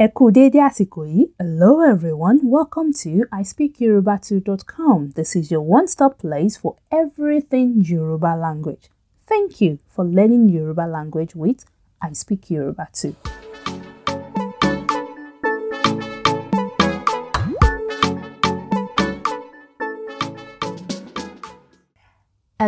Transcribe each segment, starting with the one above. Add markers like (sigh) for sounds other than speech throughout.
Ẹ kú dédé àsìkò yìí. Hello everyone, welcome to ispeakyoruba2.com. This is your one-stop place for everything Yoruba language. Thank you for learning Yoruba language with I Speak Yoruba 2.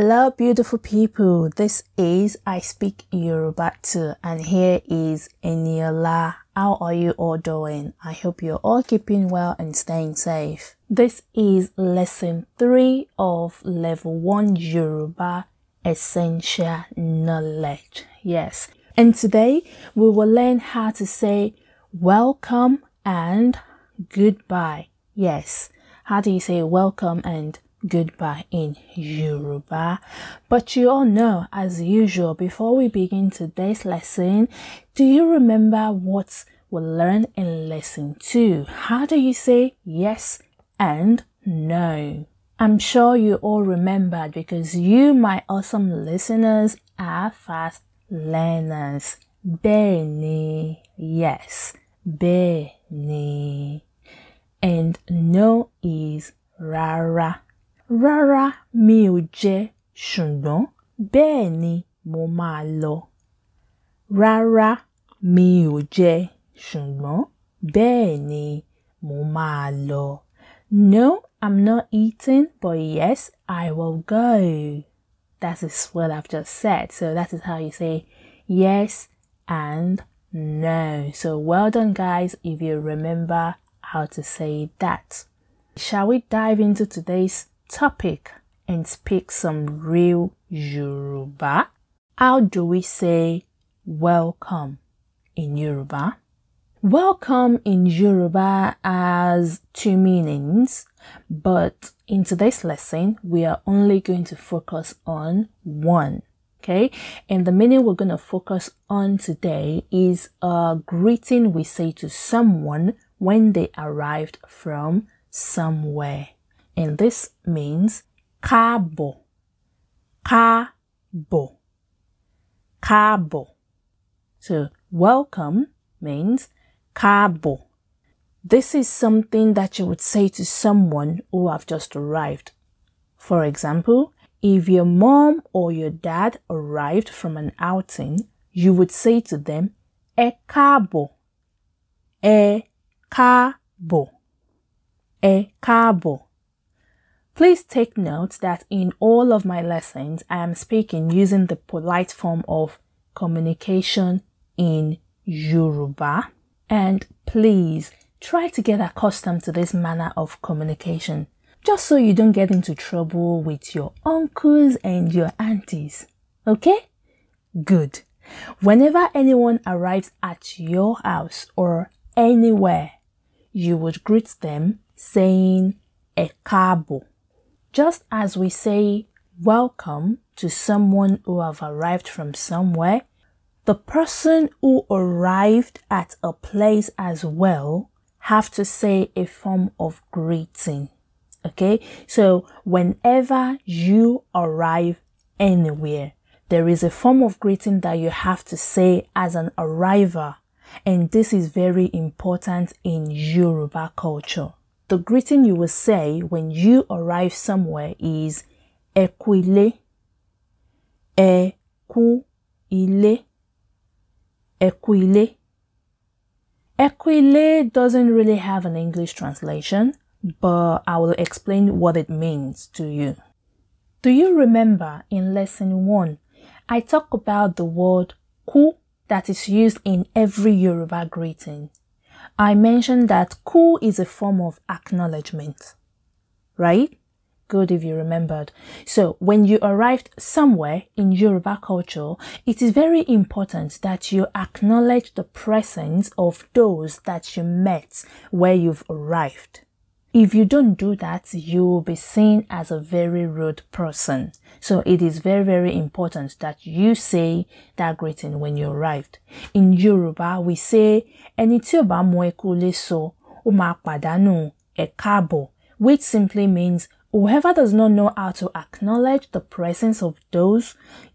Hello, beautiful people. This is I Speak Yoruba too, and here is Eniola. How are you all doing? I hope you're all keeping well and staying safe. This is lesson three of level one Yoruba essential knowledge. Yes, and today we will learn how to say welcome and goodbye. Yes, how do you say welcome and goodbye in Yoruba. But you all know, as usual, before we begin today's lesson, do you remember what we learned in lesson two? How do you say yes and no? I'm sure you all remembered because you, my awesome listeners, are fast learners. Beni, yes, Beni. And no is rara rárá mi ò jẹ ṣùgbọ́n bẹ́ẹ̀ ni mo máa lọ. rárá mi ò jẹ ṣùgbọ́n bẹ́ẹ̀ ni mo máa lọ. No, I'm not eating, but yes, I will go. That is what I've just said. So that is how you say yes and no. So well done, guys, if you remember how to say that. Shall we dive into today's topic and speak some real Yoruba. How do we say welcome in Yoruba? Welcome in Yoruba has two meanings, but in today's lesson, we are only going to focus on one. Okay, and the meaning we're going to focus on today is a greeting we say to someone when they arrived from somewhere and this means káàbọ̀, káàbọ̀, káàbọ̀. So welcome means káàbọ̀. This is something that you would say to someone who have just arrived. For example, if your mom or your dad arrived from an outing, you would say to them, Ẹ káàbọ̀, Ẹ káàbọ̀, Ẹ káàbọ̀. Please take note that in all of my lessons, I am speaking using the polite form of communication in Yoruba. And please try to get accustomed to this manner of communication, just so you don't get into trouble with your uncles and your aunties. Okay? Good. Whenever anyone arrives at your house or anywhere, you would greet them saying Ekabo just as we say welcome to someone who have arrived from somewhere, the person who arrived at a place as well have to say a form of greeting. Okay. So whenever you arrive anywhere, there is a form of greeting that you have to say as an arriver. And this is very important in Yoruba culture the greeting you will say when you arrive somewhere is Ekwile, Ekwile, Ekwile. Ekwile doesn't really have an English translation, but I will explain what it means to you. Do you remember in lesson one, I talked about the word ku that is used in every Yoruba greeting. I mentioned that ku is a form of acknowledgement, right? Good if you remembered. So when you arrived somewhere in Yoruba culture, it is very important that you acknowledge the presence of those that you met where you've arrived. If you don't do that, you will be seen as a very rude person. So it is very, very important that you say that greeting when you arrived. In Yoruba, we say, ẹni tí ò bá mọ ẹkú sọ, ó máa pàdánù ẹ̀káàbọ̀, which simply means whoever does not know how to acknowledge the presence of those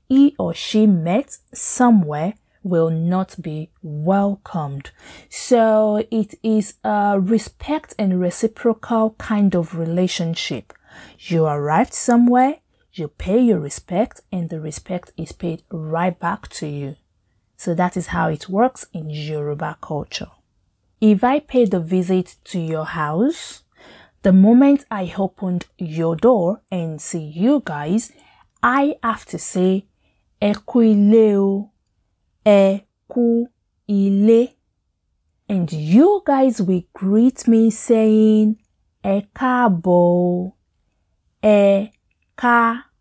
he or she met somewhere will not be welcomed. So it is a respect and reciprocal kind of relationship. You arrived somewhere, you pay your respect, and the respect is paid right back to you. So that is how it works in Yoruba culture. If I paid a visit to your house, the moment I opened your door and see you guys, I have to say, Eku Eku ile. And you guys will greet me saying, Ekabo, Ekabo.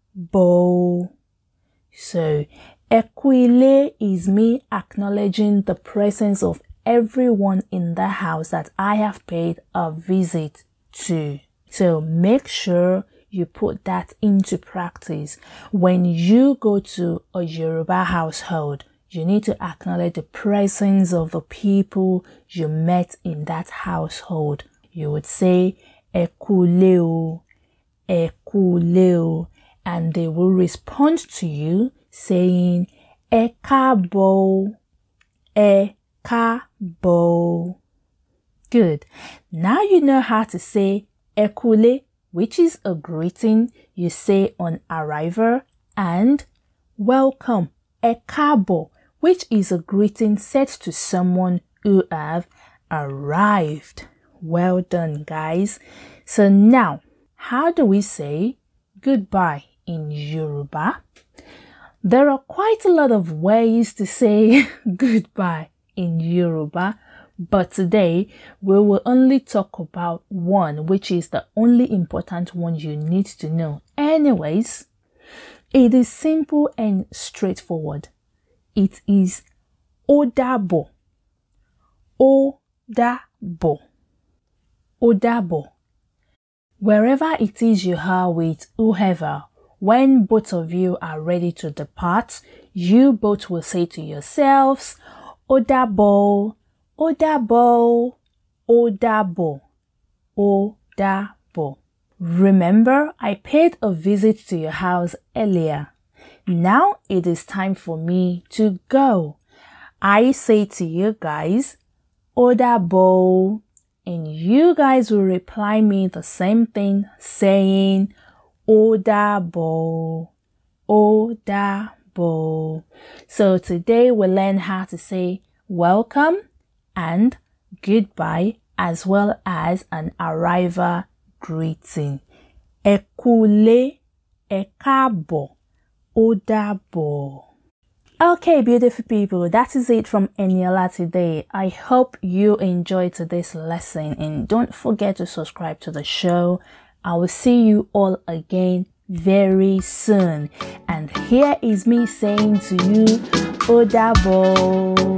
So, Eku is me acknowledging the presence of everyone in the house that I have paid a visit to. So make sure you put that into practice. When you go to a Yoruba household, you need to acknowledge the presence of the people you met in that household. You would say, Ekuleo, Ekuleo, and they will respond to you saying, Ekabo, Ekabo. Good. Now you know how to say ekule, which is a greeting you say on arrival, and welcome, ekabo, which is a greeting said to someone who have arrived. Well done, guys. So now, how do we say goodbye in Yoruba? There are quite a lot of ways to say (laughs) goodbye in Yoruba, but today we will only talk about one, which is the only important one you need to know. Anyways, it is simple and straightforward. It is Odabo. Odabo. Odabo. Wherever it is you are with whoever, when both of you are ready to depart, you both will say to yourselves, Odabo, dàbọ̀ ó dàbọ̀. Remember, I paid a visit to your house earlier. Now it is time for me to go. I say to you guys, ó dàbọ̀, and you guys will reply me the same thing saying, ó dàbọ̀, ó dàbọ̀. So today we learn how to say welcome and goodbye as well as an arrival greeting. Ẹ kúlé, káàbọ̀, Okay, beautiful people, that is it from Eniola today. I hope you enjoyed today's lesson and don't forget to subscribe to the show. I will see you all again very soon. And here is me saying to you, Odabo.